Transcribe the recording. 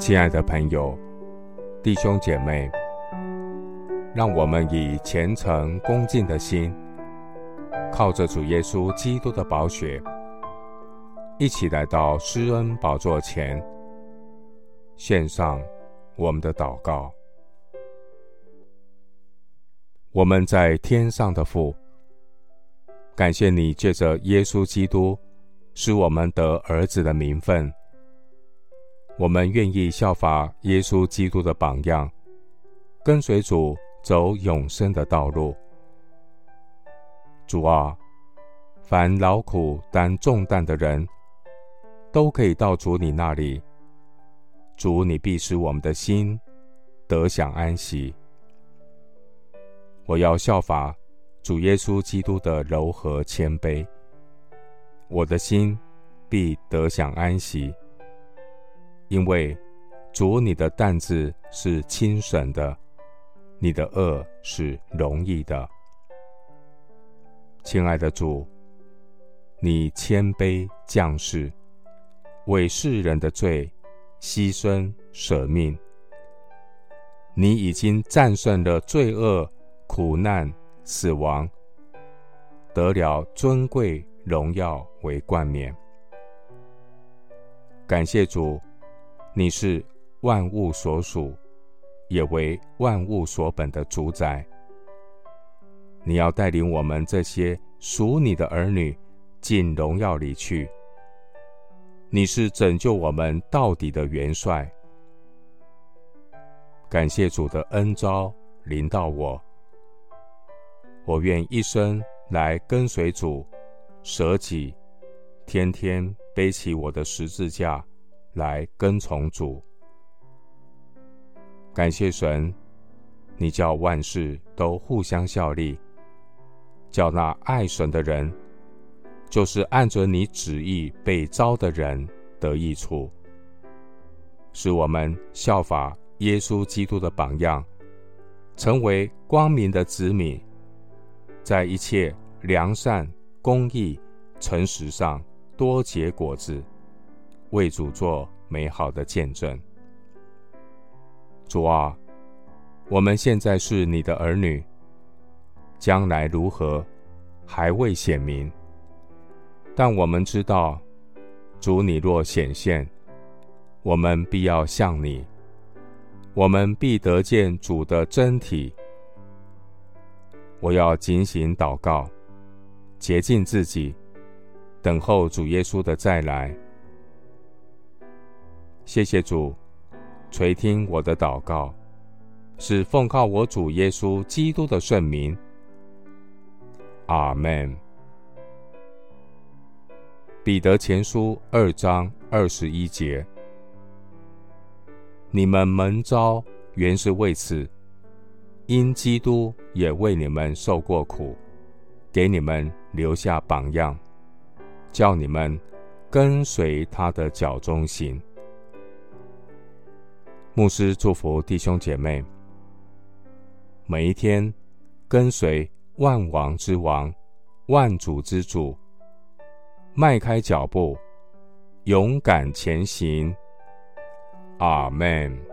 亲爱的朋友、弟兄姐妹，让我们以虔诚恭敬的心，靠着主耶稣基督的宝血，一起来到施恩宝座前，献上我们的祷告。我们在天上的父，感谢你借着耶稣基督，使我们得儿子的名分。我们愿意效法耶稣基督的榜样，跟随主走永生的道路。主啊，凡劳苦担重担的人，都可以到主你那里。主，你必使我们的心得享安息。我要效法主耶稣基督的柔和谦卑，我的心必得享安息。因为主，你的担子是轻省的，你的轭是容易的。亲爱的主，你谦卑降世，为世人的罪牺牲舍命。你已经战胜了罪恶、苦难、死亡，得了尊贵荣耀为冠冕。感谢主。你是万物所属，也为万物所本的主宰。你要带领我们这些属你的儿女进荣耀里去。你是拯救我们到底的元帅。感谢主的恩召临到我，我愿一生来跟随主，舍己，天天背起我的十字架。来跟从主，感谢神，你叫万事都互相效力，叫那爱神的人，就是按着你旨意被召的人得益处，使我们效法耶稣基督的榜样，成为光明的子民，在一切良善、公义、诚实上多结果子。为主做美好的见证。主啊，我们现在是你的儿女，将来如何还未显明，但我们知道，主你若显现，我们必要向你，我们必得见主的真体。我要警醒祷告，洁净自己，等候主耶稣的再来。谢谢主，垂听我的祷告，是奉靠我主耶稣基督的圣名。阿门。彼得前书二章二十一节：你们蒙召原是为此，因基督也为你们受过苦，给你们留下榜样，叫你们跟随他的脚踪行。牧师祝福弟兄姐妹，每一天跟随万王之王、万主之主，迈开脚步，勇敢前行。阿门。